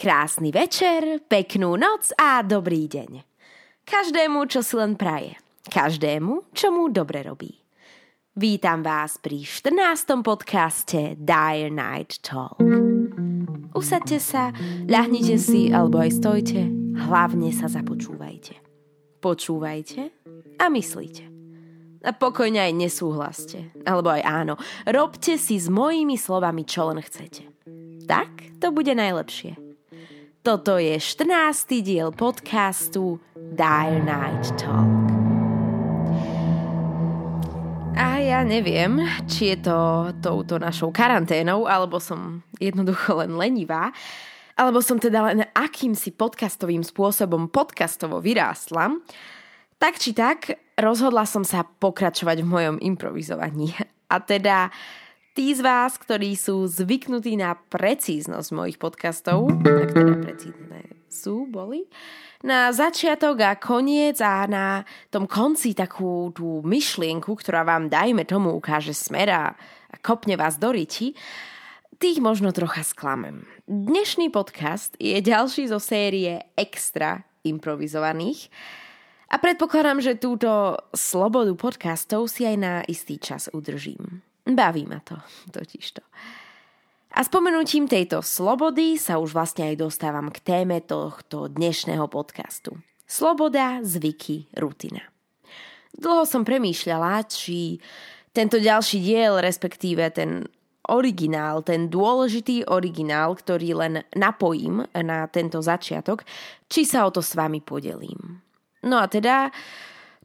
Krásny večer, peknú noc a dobrý deň. Každému, čo si len praje. Každému, čo mu dobre robí. Vítam vás pri 14. podcaste Dire Night Talk. Usadte sa, ľahnite si alebo aj stojte, hlavne sa započúvajte. Počúvajte a myslíte. A pokojne aj nesúhlaste, alebo aj áno. Robte si s mojimi slovami, čo len chcete. Tak to bude najlepšie. Toto je 14. diel podcastu Dire Night Talk. A ja neviem, či je to touto našou karanténou, alebo som jednoducho len lenivá, alebo som teda len akýmsi podcastovým spôsobom podcastovo vyrástla. Tak či tak, rozhodla som sa pokračovať v mojom improvizovaní. A teda Tí z vás, ktorí sú zvyknutí na precíznosť mojich podcastov, tak teda precízne sú, boli, na začiatok a koniec a na tom konci takú tú myšlienku, ktorá vám, dajme tomu, ukáže smer a kopne vás do riti, tých možno trocha sklamem. Dnešný podcast je ďalší zo série extra improvizovaných a predpokladám, že túto slobodu podcastov si aj na istý čas udržím. Baví ma to, totižto. A spomenutím tejto slobody sa už vlastne aj dostávam k téme tohto dnešného podcastu. Sloboda, zvyky, rutina. Dlho som premýšľala, či tento ďalší diel, respektíve ten originál, ten dôležitý originál, ktorý len napojím na tento začiatok, či sa o to s vami podelím. No a teda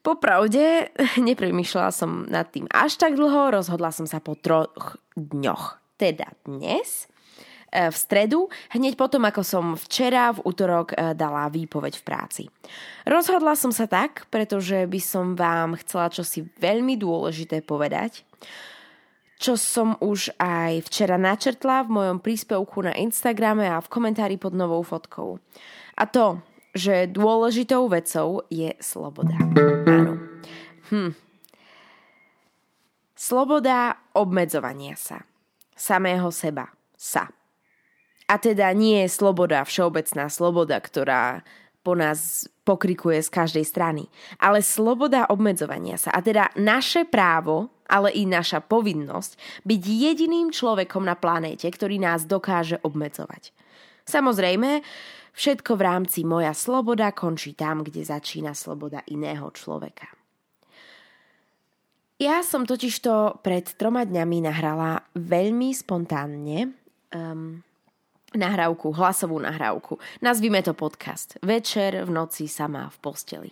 Popravde, nepremýšľala som nad tým až tak dlho, rozhodla som sa po troch dňoch. Teda dnes, e, v stredu, hneď potom, ako som včera v útorok e, dala výpoveď v práci. Rozhodla som sa tak, pretože by som vám chcela čosi veľmi dôležité povedať, čo som už aj včera načrtla v mojom príspevku na Instagrame a v komentári pod novou fotkou. A to, že dôležitou vecou je sloboda. Hm. Sloboda obmedzovania sa. Samého seba. Sa. A teda nie je sloboda, všeobecná sloboda, ktorá po nás pokrikuje z každej strany, ale sloboda obmedzovania sa. A teda naše právo, ale i naša povinnosť byť jediným človekom na planéte, ktorý nás dokáže obmedzovať. Samozrejme, Všetko v rámci moja sloboda končí tam, kde začína sloboda iného človeka. Ja som totižto pred troma dňami nahrala veľmi spontánne um, nahrávku, hlasovú nahrávku. Nazvime to podcast. Večer v noci sama v posteli.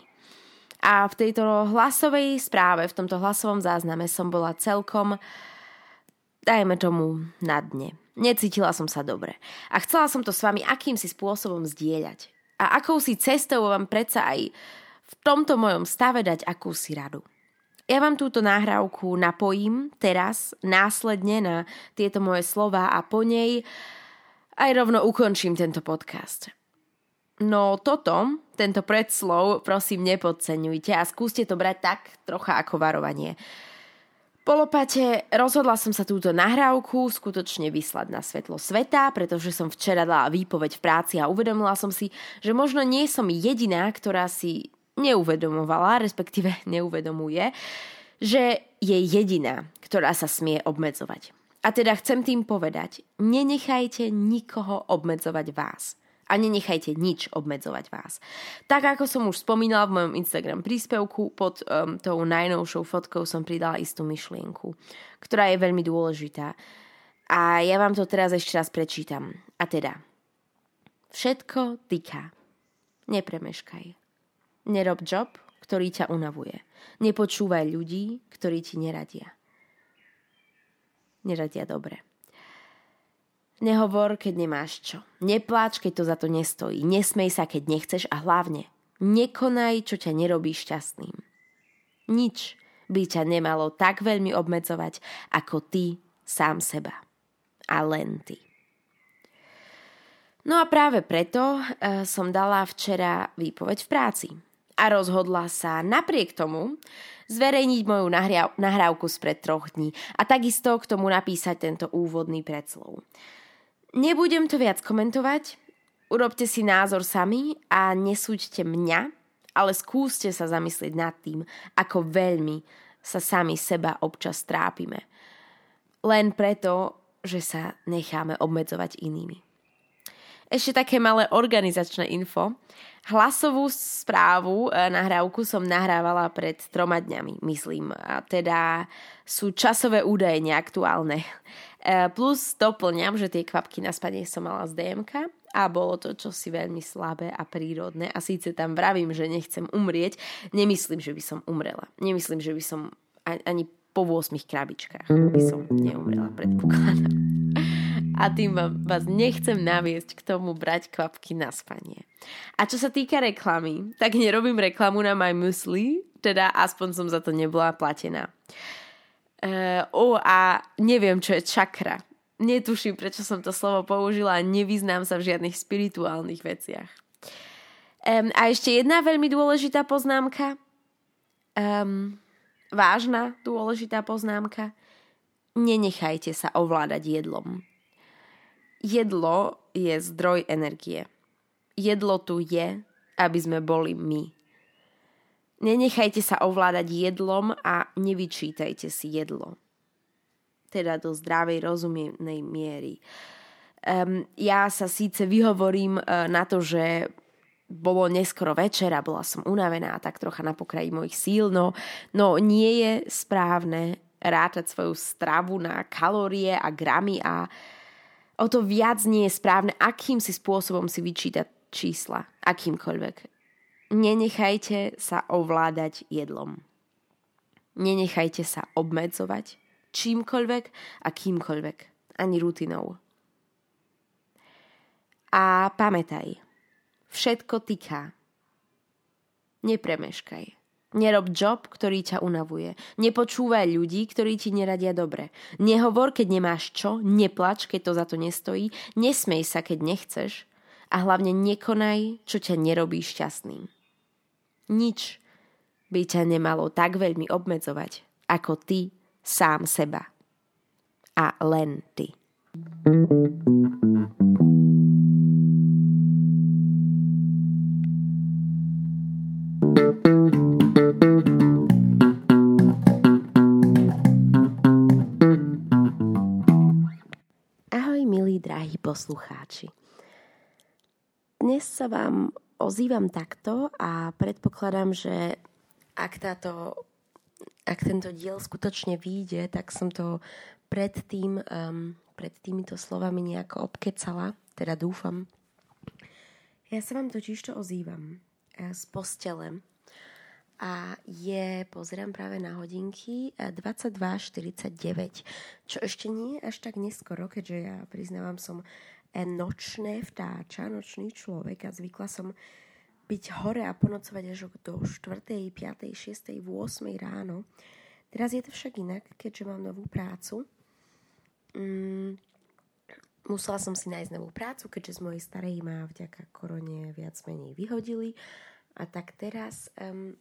A v tejto hlasovej správe, v tomto hlasovom zázname som bola celkom, dajme tomu, na dne. Necítila som sa dobre. A chcela som to s vami akýmsi spôsobom zdieľať. A akousi cestou vám predsa aj v tomto mojom stave dať akúsi radu. Ja vám túto nahrávku napojím teraz, následne na tieto moje slova a po nej aj rovno ukončím tento podcast. No toto, tento predslov, prosím nepodceňujte a skúste to brať tak trocha ako varovanie. Po lopate rozhodla som sa túto nahrávku skutočne vyslať na svetlo sveta, pretože som včera dala výpoveď v práci a uvedomila som si, že možno nie som jediná, ktorá si neuvedomovala, respektíve neuvedomuje, že je jediná, ktorá sa smie obmedzovať. A teda chcem tým povedať, nenechajte nikoho obmedzovať vás a nenechajte nič obmedzovať vás. Tak ako som už spomínala v mojom Instagram príspevku, pod um, tou najnovšou fotkou som pridala istú myšlienku, ktorá je veľmi dôležitá. A ja vám to teraz ešte raz prečítam. A teda, všetko týka. Nepremeškaj. Nerob job, ktorý ťa unavuje. Nepočúvaj ľudí, ktorí ti neradia. Neradia dobre. Nehovor, keď nemáš čo. Nepláč, keď to za to nestojí. Nesmej sa, keď nechceš a hlavne nekonaj, čo ťa nerobí šťastným. Nič by ťa nemalo tak veľmi obmedzovať, ako ty sám seba. A len ty. No a práve preto e, som dala včera výpoveď v práci. a rozhodla sa napriek tomu zverejniť moju nahrávku spred troch dní a takisto k tomu napísať tento úvodný predslov. Nebudem to viac komentovať, urobte si názor sami a nesúďte mňa, ale skúste sa zamyslieť nad tým, ako veľmi sa sami seba občas trápime. Len preto, že sa necháme obmedzovať inými. Ešte také malé organizačné info. Hlasovú správu, e, nahrávku som nahrávala pred troma dňami, myslím. A teda sú časové údaje neaktuálne. E, plus doplňam, že tie kvapky na spanie som mala z DMK a bolo to čosi veľmi slabé a prírodné. A síce tam vravím, že nechcem umrieť, nemyslím, že by som umrela. Nemyslím, že by som ani po 8 krabičkách by som neumrela, predpokladám a tým vás nechcem naviesť k tomu brať kvapky na spanie. A čo sa týka reklamy, tak nerobím reklamu na My Musli, teda aspoň som za to nebola platená. Uh, a neviem, čo je čakra. Netuším, prečo som to slovo použila a nevyznám sa v žiadnych spirituálnych veciach. Um, a ešte jedna veľmi dôležitá poznámka. Um, vážna dôležitá poznámka. Nenechajte sa ovládať jedlom. Jedlo je zdroj energie. Jedlo tu je, aby sme boli my. Nenechajte sa ovládať jedlom a nevyčítajte si jedlo. Teda do zdravej, rozumnej miery. Um, ja sa síce vyhovorím uh, na to, že bolo neskoro večer a bola som unavená, tak trocha na pokraji mojich síl, no, no nie je správne rátať svoju stravu na kalórie a gramy a o to viac nie je správne, akým si spôsobom si vyčítať čísla, akýmkoľvek. Nenechajte sa ovládať jedlom. Nenechajte sa obmedzovať čímkoľvek a kýmkoľvek, ani rutinou. A pamätaj, všetko týka. Nepremeškaj. Nerob job, ktorý ťa unavuje. Nepočúvaj ľudí, ktorí ti neradia dobre. Nehovor, keď nemáš čo, neplač, keď to za to nestojí, nesmej sa, keď nechceš a hlavne nekonaj, čo ťa nerobí šťastným. Nič by ťa nemalo tak veľmi obmedzovať, ako ty sám seba. A len ty. Poslucháči. Dnes sa vám ozývam takto a predpokladám, že ak, táto, ak tento diel skutočne vyjde, tak som to predtým, um, pred týmito slovami nejako obkecala, teda dúfam. Ja sa vám totiž to ozývam eh, z postele a je, pozerám práve na hodinky, 22.49, čo ešte nie až tak neskoro, keďže ja priznávam som e, nočné vtáča, nočný človek a zvykla som byť hore a ponocovať až do 4., 5., 6., 8. ráno. Teraz je to však inak, keďže mám novú prácu. Mm, musela som si nájsť novú prácu, keďže z mojej starej ma vďaka korone viac menej vyhodili. A tak teraz um,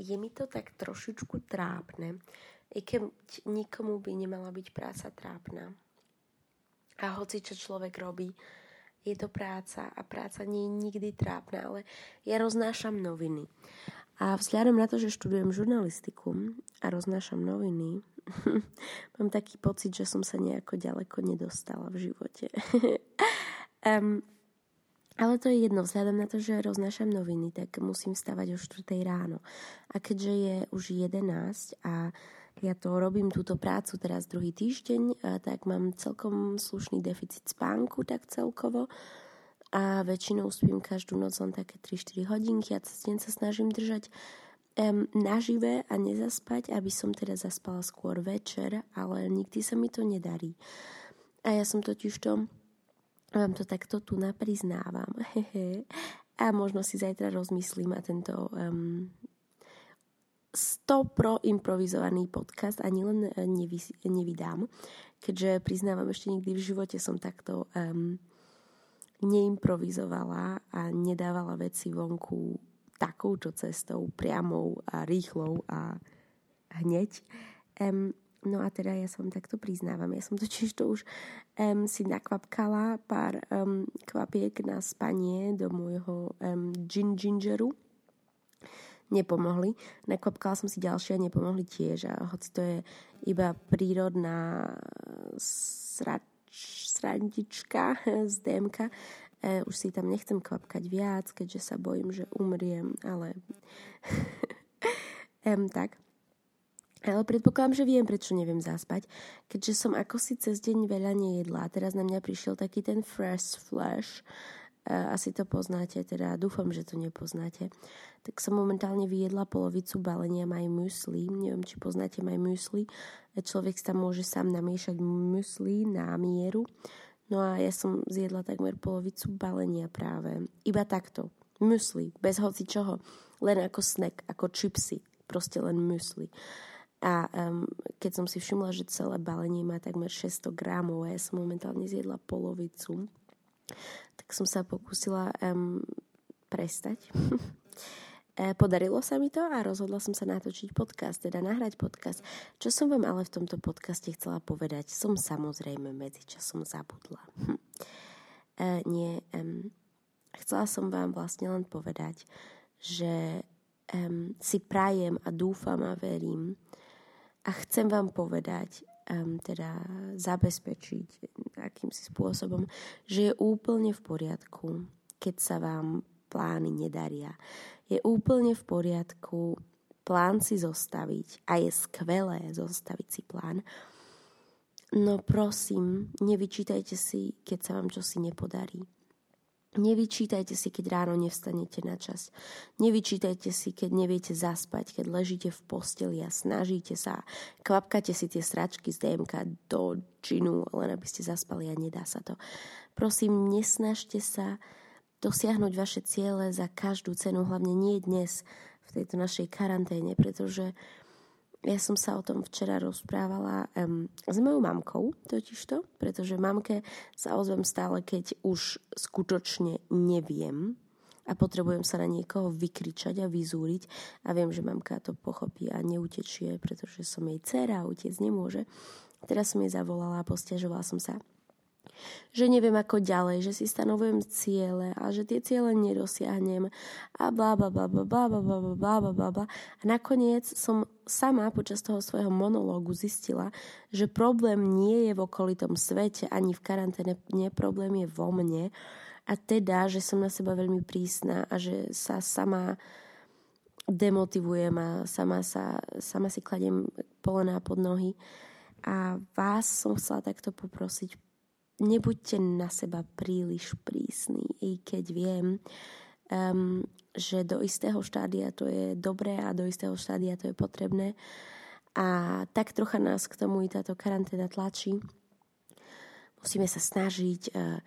je mi to tak trošičku trápne, i keď nikomu by nemala byť práca trápna. A hoci čo človek robí, je to práca a práca nie je nikdy trápna, ale ja roznášam noviny. A vzhľadom na to, že študujem žurnalistiku a roznášam noviny, mám taký pocit, že som sa nejako ďaleko nedostala v živote. um, Ale to je jedno, vzhľadom na to, že roznášam noviny, tak musím stavať o 4 ráno. A keďže je už 11 a ja to robím túto prácu teraz druhý týždeň, tak mám celkom slušný deficit spánku tak celkovo a väčšinou spím každú noc len také 3-4 hodinky a cez deň sa snažím držať um, nažive a nezaspať, aby som teda zaspala skôr večer, ale nikdy sa mi to nedarí. A ja som totiž to vám to takto tu napriznávam. a možno si zajtra rozmyslím a tento um, 100 pro improvizovaný podcast ani len eh, nevy, nevydám, keďže priznávam, ešte nikdy v živote som takto um, neimprovizovala a nedávala veci vonku takouto cestou, priamou a rýchlou a hneď. Um, no a teda ja sa vám takto priznávam. Ja som totiž to už um, si nakvapkala pár um, kvapiek na spanie do môjho um, gin gingeru nepomohli. Nakvapkala som si ďalšie a nepomohli tiež. A hoci to je iba prírodná srač, srandička z DMK, e, už si tam nechcem kvapkať viac, keďže sa bojím, že umriem, ale em, tak. Ale predpokladám, že viem, prečo neviem zaspať, keďže som ako si cez deň veľa nejedla. Teraz na mňa prišiel taký ten fresh flash, asi to poznáte, teda dúfam, že to nepoznáte. Tak som momentálne vyjedla polovicu balenia My Muesli. Neviem, či poznáte My Muesli. Človek sa môže sám namiešať muesli na mieru. No a ja som zjedla takmer polovicu balenia práve. Iba takto. Muesli, bez hoci čoho. Len ako snack, ako čipsy. Proste len muesli. A um, keď som si všimla, že celé balenie má takmer 600 gramov a ja som momentálne zjedla polovicu, tak som sa pokúsila um, prestať. E, podarilo sa mi to a rozhodla som sa natočiť podcast, teda nahrať podcast. Čo som vám ale v tomto podcaste chcela povedať, som samozrejme medzičasom zabudla. e, nie, um, chcela som vám vlastne len povedať, že um, si prajem a dúfam a verím a chcem vám povedať, um, teda zabezpečiť akýmsi spôsobom, že je úplne v poriadku, keď sa vám plány nedaria. Je úplne v poriadku plán si zostaviť a je skvelé zostaviť si plán. No prosím, nevyčítajte si, keď sa vám čosi nepodarí. Nevyčítajte si, keď ráno nevstanete na čas. Nevyčítajte si, keď neviete zaspať, keď ležíte v posteli a snažíte sa. Kvapkate si tie sračky z DMK do džinu, len aby ste zaspali a nedá sa to. Prosím, nesnažte sa dosiahnuť vaše ciele za každú cenu, hlavne nie dnes v tejto našej karanténe, pretože ja som sa o tom včera rozprávala um, s mojou mamkou, totižto, pretože mamke sa ozvem stále, keď už skutočne neviem a potrebujem sa na niekoho vykričať a vyzúriť a viem, že mamka to pochopí a neutečie, pretože som jej dcera a utiec nemôže. Teraz som jej zavolala a postiažovala som sa že neviem ako ďalej, že si stanovujem ciele a že tie ciele nedosiahnem a bla bla bla bla bla bla bla bla bla bla a nakoniec som sama počas toho svojho monológu zistila, že problém nie je v okolitom svete ani v karanténe, nie problém je vo mne a teda, že som na seba veľmi prísna a že sa sama demotivujem a sama, sa, sama si kladiem polená pod nohy. A vás som chcela takto poprosiť, nebuďte na seba príliš prísni, i keď viem, um, že do istého štádia to je dobré a do istého štádia to je potrebné. A tak trocha nás k tomu i táto karanténa tlačí. Musíme sa snažiť uh,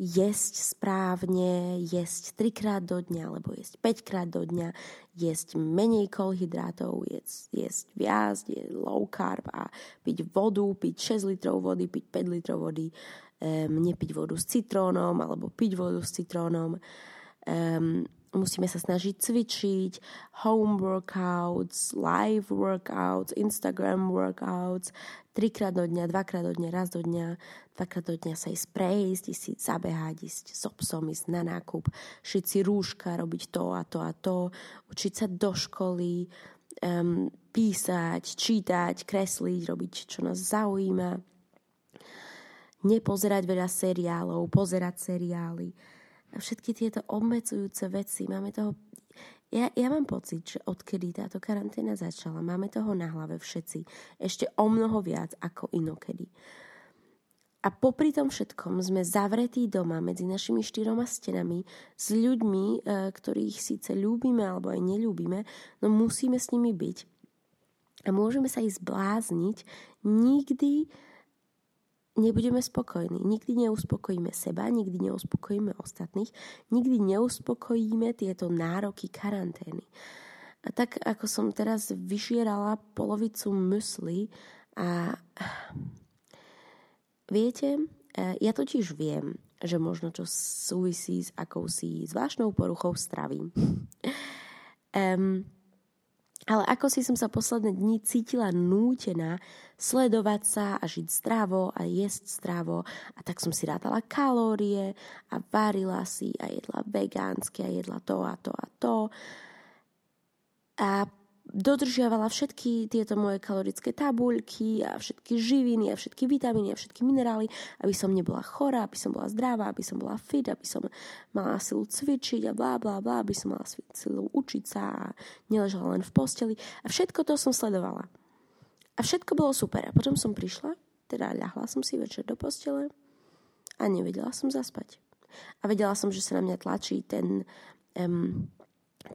jesť správne, jesť trikrát do dňa, alebo jesť 5 krát do dňa, jesť menej kolhydrátov, jesť, jesť viac, jesť low carb a piť vodu, piť 6 litrov vody, piť 5 litrov vody, um, nepiť vodu s citrónom alebo piť vodu s citrónom. Um, musíme sa snažiť cvičiť, home workouts, live workouts, Instagram workouts, trikrát do dňa, dvakrát do dňa, raz do dňa, dvakrát do dňa sa ísť prejsť, ísť si zabehať, ísť s obsom, ísť na nákup, šiť si rúška, robiť to a to a to, učiť sa do školy, um, písať, čítať, kresliť, robiť, čo nás zaujíma nepozerať veľa seriálov, pozerať seriály. A všetky tieto obmedzujúce veci, máme toho... Ja, ja mám pocit, že odkedy táto karanténa začala, máme toho na hlave všetci. Ešte o mnoho viac ako inokedy. A popri tom všetkom sme zavretí doma medzi našimi štyroma stenami s ľuďmi, e, ktorých síce ľúbime alebo aj neľúbime, no musíme s nimi byť. A môžeme sa ísť blázniť. Nikdy nebudeme spokojní. Nikdy neuspokojíme seba, nikdy neuspokojíme ostatných, nikdy neuspokojíme tieto nároky karantény. A tak ako som teraz vyšierala polovicu mysli a viete, e, ja totiž viem, že možno čo súvisí s akousi zvláštnou poruchou stravy. Um, ale ako si som sa posledné dni cítila nútená sledovať sa a žiť zdravo a jesť zdravo a tak som si rátala kalórie a varila si a jedla vegánsky a jedla to a to a to. A dodržiavala všetky tieto moje kalorické tabuľky a všetky živiny a všetky vitamíny a všetky minerály, aby som nebola chorá, aby som bola zdravá, aby som bola fit, aby som mala silu cvičiť a blá, blá, blá, aby som mala silu učiť sa a neležala len v posteli. A všetko to som sledovala. Všetko bolo super. A potom som prišla, teda ľahla som si večer do postele a nevedela som zaspať. A vedela som, že sa na mňa tlačí ten, um,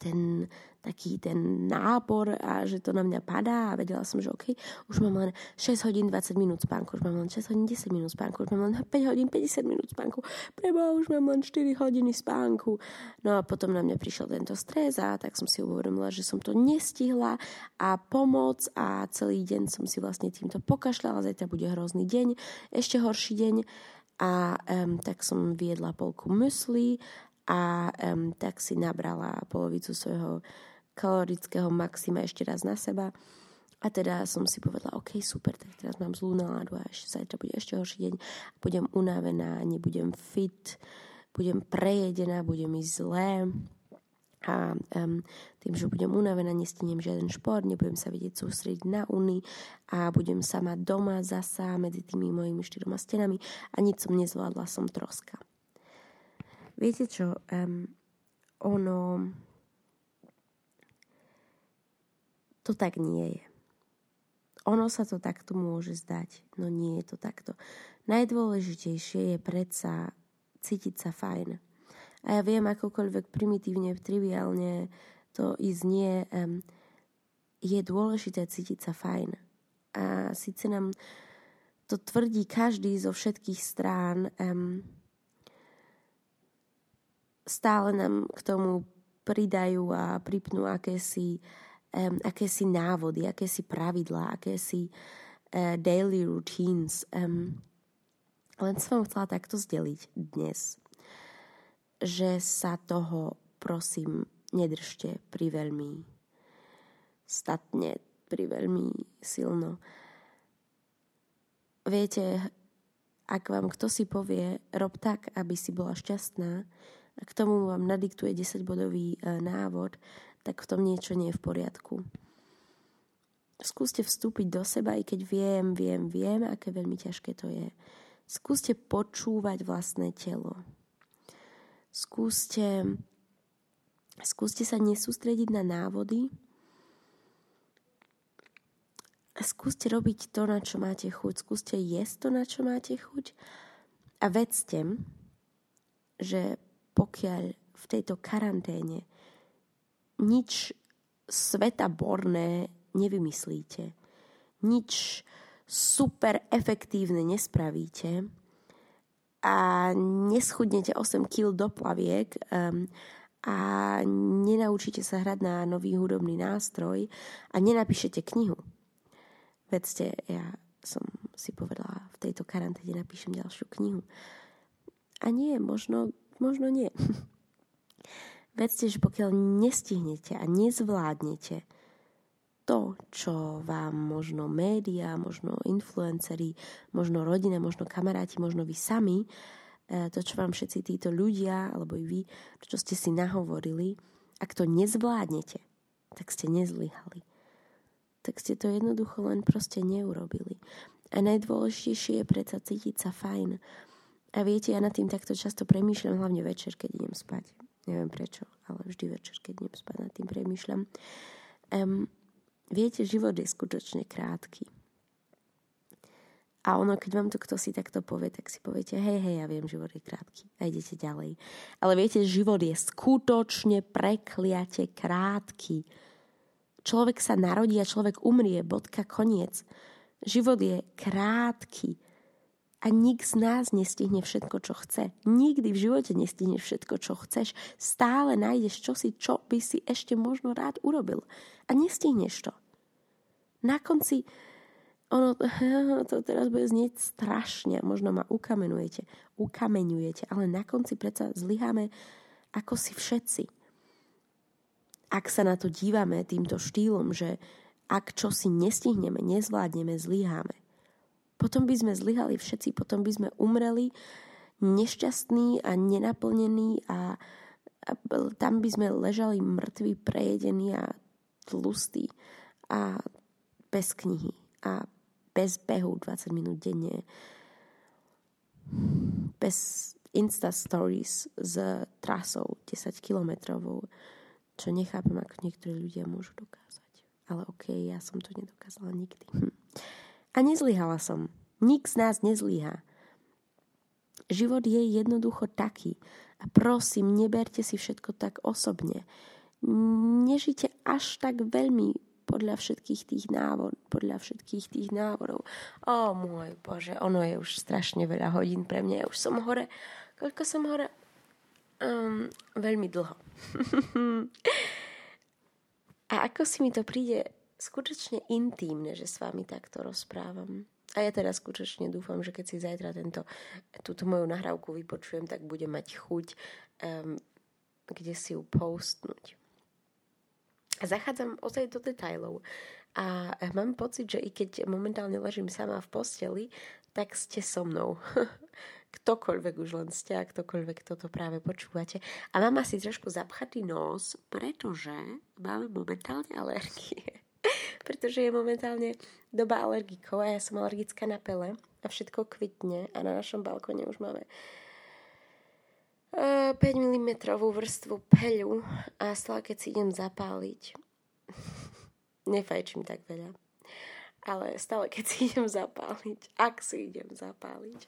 ten taký ten nápor a že to na mňa padá a vedela som, že OK, už mám len 6 hodín 20 minút spánku, už mám len 6 hodín 10 minút spánku, už mám len 5 hodín 50 minút spánku, preboha, už mám len 4 hodiny spánku. No a potom na mňa prišiel tento stres a tak som si uvedomila, že som to nestihla a pomoc a celý deň som si vlastne týmto pokašľala, zajtra bude hrozný deň, ešte horší deň a um, tak som viedla polku mysli a um, tak si nabrala polovicu svojho kalorického maxima ešte raz na seba. A teda som si povedala, OK, super, tak teraz mám zlú náladu a ešte zajtra bude ešte horší deň. Budem unavená, nebudem fit, budem prejedená, budem mi zlé. A um, tým, že budem unavená, nestiniem žiaden šport, nebudem sa vidieť sústrediť na uni a budem sama doma zasa medzi tými mojimi štyroma stenami a nič som nezvládla, som troska. Viete čo, um, ono to tak nie je. Ono sa to takto môže zdať, no nie je to takto. Najdôležitejšie je predsa cítiť sa fajn. A ja viem, akokoľvek primitívne, triviálne to i znie, um, je dôležité cítiť sa fajn. A síce nám to tvrdí každý zo všetkých strán, um, stále nám k tomu pridajú a pripnú akési um, akési návody, akési pravidlá, akési uh, daily routines. Um, len som chcela takto zdeliť dnes, že sa toho, prosím, nedržte pri veľmi statne, pri veľmi silno. Viete, ak vám kto si povie, rob tak, aby si bola šťastná, a k tomu vám nadiktuje 10-bodový e, návod, tak v tom niečo nie je v poriadku. Skúste vstúpiť do seba, i keď viem, viem, viem, aké veľmi ťažké to je. Skúste počúvať vlastné telo. Skúste, skúste sa nesústrediť na návody, skúste robiť to, na čo máte chuť. Skúste jesť to, na čo máte chuť. A vedzte, že pokiaľ v tejto karanténe nič svetaborné nevymyslíte, nič super efektívne nespravíte a neschudnete 8 kg do plaviek um, a nenaučíte sa hrať na nový hudobný nástroj a nenapíšete knihu. Vedzte, ja som si povedala, v tejto karanténe napíšem ďalšiu knihu. A nie, možno, možno nie. Vedzte, že pokiaľ nestihnete a nezvládnete to, čo vám možno média, možno influenceri, možno rodina, možno kamaráti, možno vy sami, e, to, čo vám všetci títo ľudia, alebo i vy, čo ste si nahovorili, ak to nezvládnete, tak ste nezlyhali. Tak ste to jednoducho len proste neurobili. A najdôležitejšie je predsa cítiť sa fajn. A viete, ja nad tým takto často premýšľam, hlavne večer, keď idem spať. Neviem prečo, ale vždy večer, keď idem spať, nad tým premýšľam. Um, viete, život je skutočne krátky. A ono, keď vám to kto si takto povie, tak si poviete, hej, hej, ja viem, život je krátky. A idete ďalej. Ale viete, život je skutočne prekliate krátky. Človek sa narodí a človek umrie, bodka, koniec. Život je krátky. A nik z nás nestihne všetko, čo chce. Nikdy v živote nestihneš všetko, čo chceš. Stále nájdeš čosi, čo by si ešte možno rád urobil. A nestihneš to. Na konci, ono, to teraz bude znieť strašne, možno ma ukamenujete, ukameňujete, ale na konci predsa zlyháme ako si všetci. ak sa na to dívame týmto štýlom, že ak čo si nestihneme, nezvládneme, zlyháme, potom by sme zlyhali všetci, potom by sme umreli nešťastní a nenaplnení a, a tam by sme ležali mŕtvi, prejedení a tlustí a bez knihy a bez behu 20 minút denne, bez Insta Stories s trasou 10 kilometrovou, čo nechápem, ako niektorí ľudia môžu dokázať. Ale ok, ja som to nedokázala nikdy. Hm. A nezlyhala som. Nik z nás nezlyha. Život je jednoducho taký. A prosím, neberte si všetko tak osobne. Nežite až tak veľmi podľa všetkých tých návod, podľa všetkých tých návodov. O môj Bože, ono je už strašne veľa hodín pre mňa. Ja už som hore Koľko som hore? Um, veľmi dlho. a ako si mi to príde skutočne intímne, že s vami takto rozprávam. A ja teda skutočne dúfam, že keď si zajtra tento, túto moju nahrávku vypočujem, tak budem mať chuť, um, kde si ju postnúť. A zachádzam ozaj do detajlov. A mám pocit, že i keď momentálne ležím sama v posteli, tak ste so mnou. ktokoľvek už len ste a ktokoľvek toto práve počúvate. A mám asi trošku zapchatý nos, pretože máme momentálne alergie. Pretože je momentálne doba alergikov a ja som alergická na pele a všetko kvitne a na našom balkóne už máme 5 mm vrstvu peľu a stále keď si idem zapáliť. Nefajčím tak veľa ale stále keď si idem zapáliť ak si idem zapáliť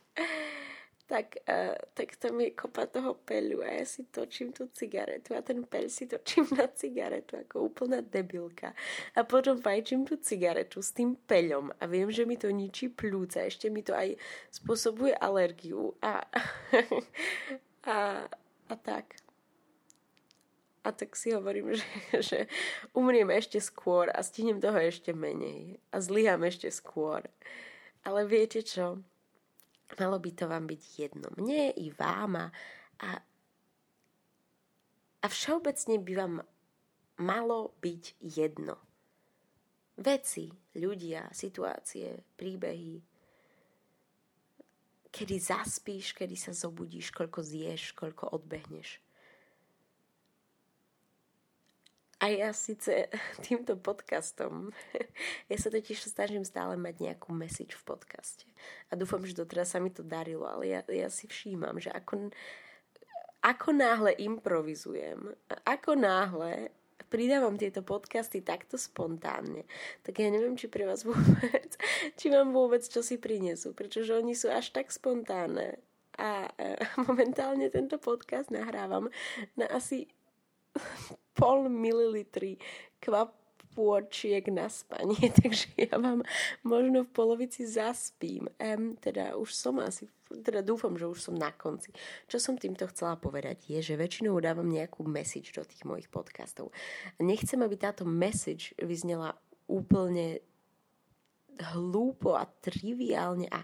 tak, uh, tak tam je kopa toho peľu a ja si točím tú cigaretu a ten peľ si točím na cigaretu ako úplná debilka. A potom fajčím tú cigaretu s tým peľom a viem, že mi to ničí plúca, ešte mi to aj spôsobuje alergiu a, a, a tak. A tak si hovorím, že, že umriem ešte skôr a stihnem toho ešte menej a zlyham ešte skôr. Ale viete čo? Malo by to vám byť jedno. Mne i vám a, a všeobecne by vám malo byť jedno. Veci, ľudia, situácie, príbehy, kedy zaspíš, kedy sa zobudíš, koľko zješ, koľko odbehneš. A ja síce týmto podcastom, ja sa totiž snažím stále mať nejakú message v podcaste. A dúfam, že doteraz sa mi to darilo, ale ja, ja si všímam, že ako, ako náhle improvizujem, ako náhle pridávam tieto podcasty takto spontánne, tak ja neviem, či pre vás vôbec, či vám vôbec čo si prinesú, pretože oni sú až tak spontánne. A momentálne tento podcast nahrávam na asi pol mililitry kvapôčiek na spanie, takže ja vám možno v polovici zaspím. Um, teda už som asi, teda dúfam, že už som na konci. Čo som týmto chcela povedať je, že väčšinou dávam nejakú message do tých mojich podcastov. Nechcem, aby táto message vyznela úplne hlúpo a triviálne a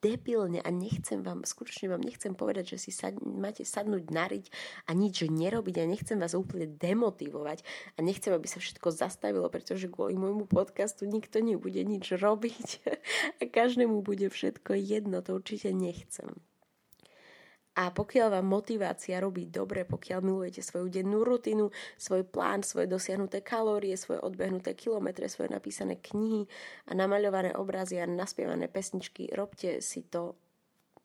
debilne a nechcem vám, skutočne vám nechcem povedať, že si sad, máte sadnúť nariť a nič nerobiť a nechcem vás úplne demotivovať a nechcem, aby sa všetko zastavilo, pretože kvôli môjmu podcastu nikto nebude nič robiť a každému bude všetko jedno, to určite nechcem. A pokiaľ vám motivácia robí dobre, pokiaľ milujete svoju dennú rutinu, svoj plán, svoje dosiahnuté kalórie, svoje odbehnuté kilometre, svoje napísané knihy a namaľované obrazy a naspievané pesničky, robte si to.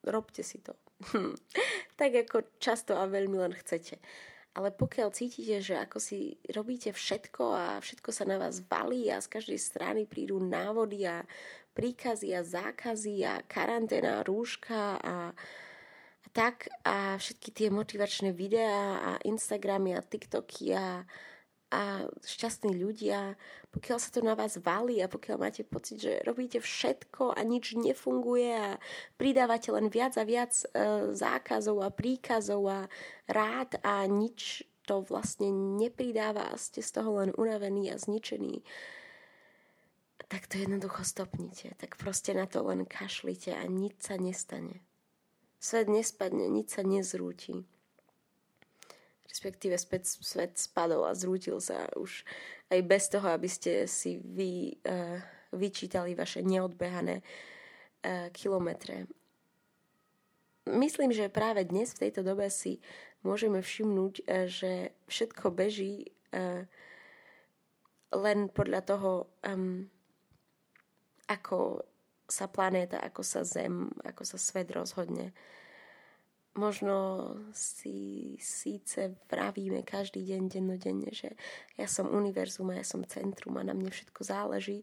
Robte si to. tak ako často a veľmi len chcete. Ale pokiaľ cítite, že ako si robíte všetko a všetko sa na vás valí a z každej strany prídu návody a príkazy a zákazy a karanténa, rúška a tak a všetky tie motivačné videá a Instagramy a TikToky a, a šťastní ľudia, pokiaľ sa to na vás valí a pokiaľ máte pocit, že robíte všetko a nič nefunguje a pridávate len viac a viac e, zákazov a príkazov a rád a nič to vlastne nepridáva a ste z toho len unavení a zničení, tak to jednoducho stopnite. Tak proste na to len kašlite a nič sa nestane. Svet nespadne, nič sa nezrúti. respektíve späť, svet spadol a zrútil sa už aj bez toho, aby ste si vy uh, vyčítali vaše neodbehané uh, kilometre. Myslím, že práve dnes v tejto dobe si môžeme všimnúť, uh, že všetko beží uh, len podľa toho, um, ako sa planéta, ako sa Zem, ako sa svet rozhodne možno si síce vravíme každý deň, dennodenne, že ja som univerzum a ja som centrum a na mne všetko záleží.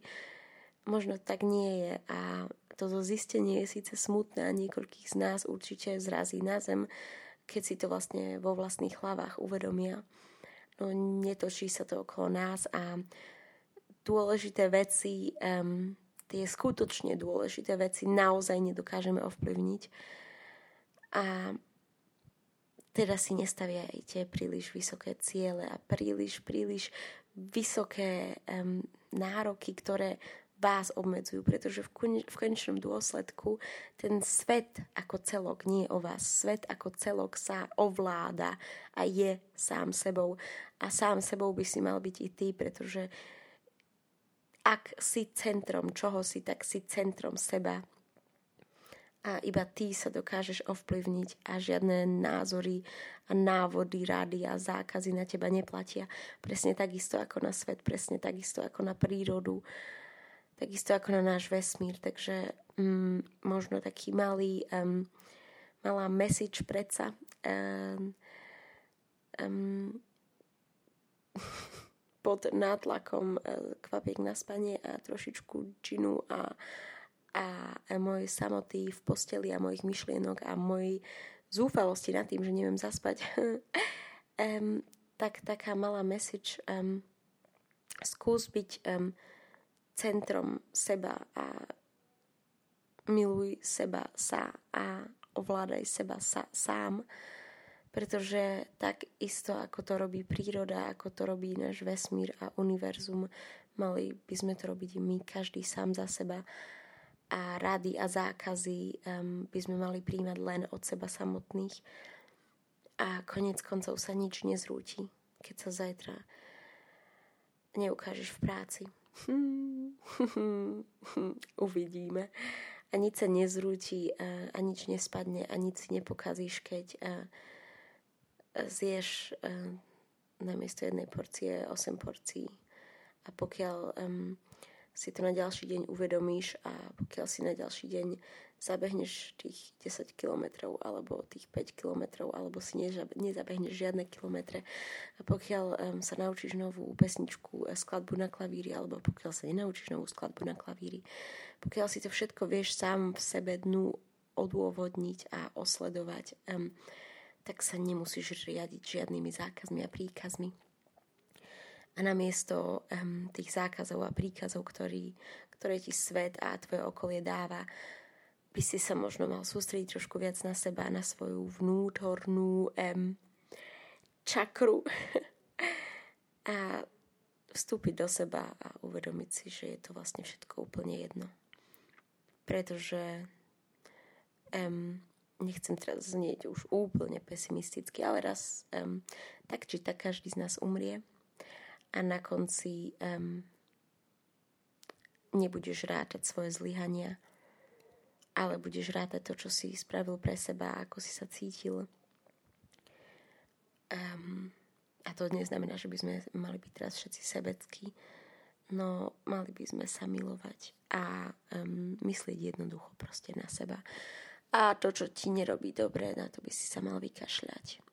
Možno tak nie je a toto zistenie je síce smutné a niekoľkých z nás určite zrazí na zem, keď si to vlastne vo vlastných hlavách uvedomia. No netočí sa to okolo nás a dôležité veci, um, tie skutočne dôležité veci naozaj nedokážeme ovplyvniť a teda si nestaviajte príliš vysoké ciele a príliš, príliš vysoké um, nároky, ktoré vás obmedzujú, pretože v, kon- v konečnom dôsledku ten svet ako celok nie je o vás. Svet ako celok sa ovláda a je sám sebou. A sám sebou by si mal byť i ty, pretože ak si centrom čoho si, tak si centrom seba a iba ty sa dokážeš ovplyvniť a žiadne názory a návody, rády a zákazy na teba neplatia. Presne takisto ako na svet, presne takisto ako na prírodu, takisto ako na náš vesmír. Takže mm, možno taký malý, um, malá message predsa. Um, um, pod nátlakom uh, kvapiek na spanie a trošičku džinu a a, a môj samoty v posteli a mojich myšlienok a mojej zúfalosti nad tým, že neviem zaspať, um, tak taká malá message um, skús byť um, centrom seba a miluj seba sa a ovládaj seba sa, sám, pretože tak isto ako to robí príroda, ako to robí náš vesmír a univerzum, mali by sme to robiť my, každý sám za seba a rady a zákazy um, by sme mali príjmať len od seba samotných a konec koncov sa nič nezrúti, keď sa zajtra neukážeš v práci. Uvidíme. A nič sa nezrúti a, a nič nespadne a nič si nepokazíš, keď a, zješ a, namiesto jednej porcie 8 porcií. A pokiaľ um, si to na ďalší deň uvedomíš a pokiaľ si na ďalší deň zabehneš tých 10 kilometrov alebo tých 5 kilometrov alebo si nezabehneš žiadne kilometre a pokiaľ um, sa naučíš novú pesničku, e, skladbu na klavíri alebo pokiaľ sa nenaučíš novú skladbu na klavíri, pokiaľ si to všetko vieš sám v sebe dnu odôvodniť a osledovať, um, tak sa nemusíš riadiť žiadnymi zákazmi a príkazmi a namiesto um, tých zákazov a príkazov, ktorý, ktoré ti svet a tvoje okolie dáva, by si sa možno mal sústrediť trošku viac na seba, na svoju vnútornú um, čakru a vstúpiť do seba a uvedomiť si, že je to vlastne všetko úplne jedno. Pretože um, nechcem teraz znieť už úplne pesimisticky, ale raz um, tak či tak každý z nás umrie a na konci um, nebudeš rátať svoje zlyhania, ale budeš rátať to, čo si spravil pre seba, ako si sa cítil. Um, a to neznamená, že by sme mali byť teraz všetci sebeckí, no mali by sme sa milovať a um, myslieť jednoducho proste na seba. A to, čo ti nerobí dobre, na to by si sa mal vykašľať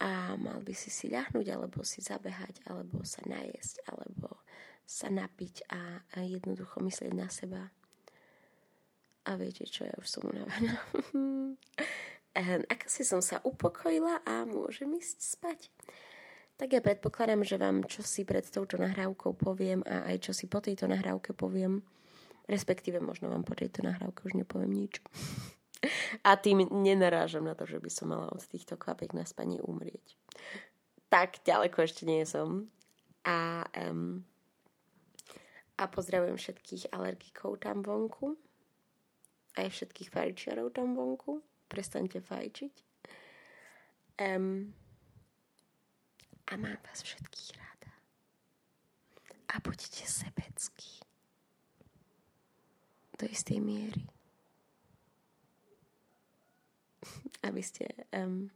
a mal by si si ľahnúť, alebo si zabehať, alebo sa najesť, alebo sa napiť a, jednoducho myslieť na seba. A viete čo, ja už som unavená. Ak si som sa upokojila a môžem ísť spať. Tak ja predpokladám, že vám čo si pred touto nahrávkou poviem a aj čo si po tejto nahrávke poviem. Respektíve možno vám po tejto nahrávke už nepoviem nič. A tým nenarážam na to, že by som mala od týchto kvapiek na spaní umrieť. Tak ďaleko ešte nie som. A, um, a pozdravujem všetkých alergikov tam vonku. Aj všetkých fajčiarov tam vonku. Prestaňte fajčiť. Um, A mám vás všetkých rada. A buďte sebeckí. Do istej miery. Aby ste, um,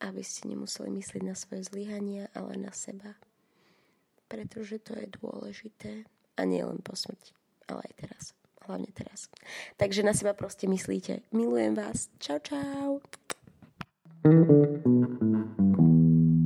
aby ste nemuseli myslieť na svoje zlyhania, ale na seba. Pretože to je dôležité. A nie len po smrti, ale aj teraz hlavne teraz. Takže na seba proste myslíte. Milujem vás. Čau, čau. thank you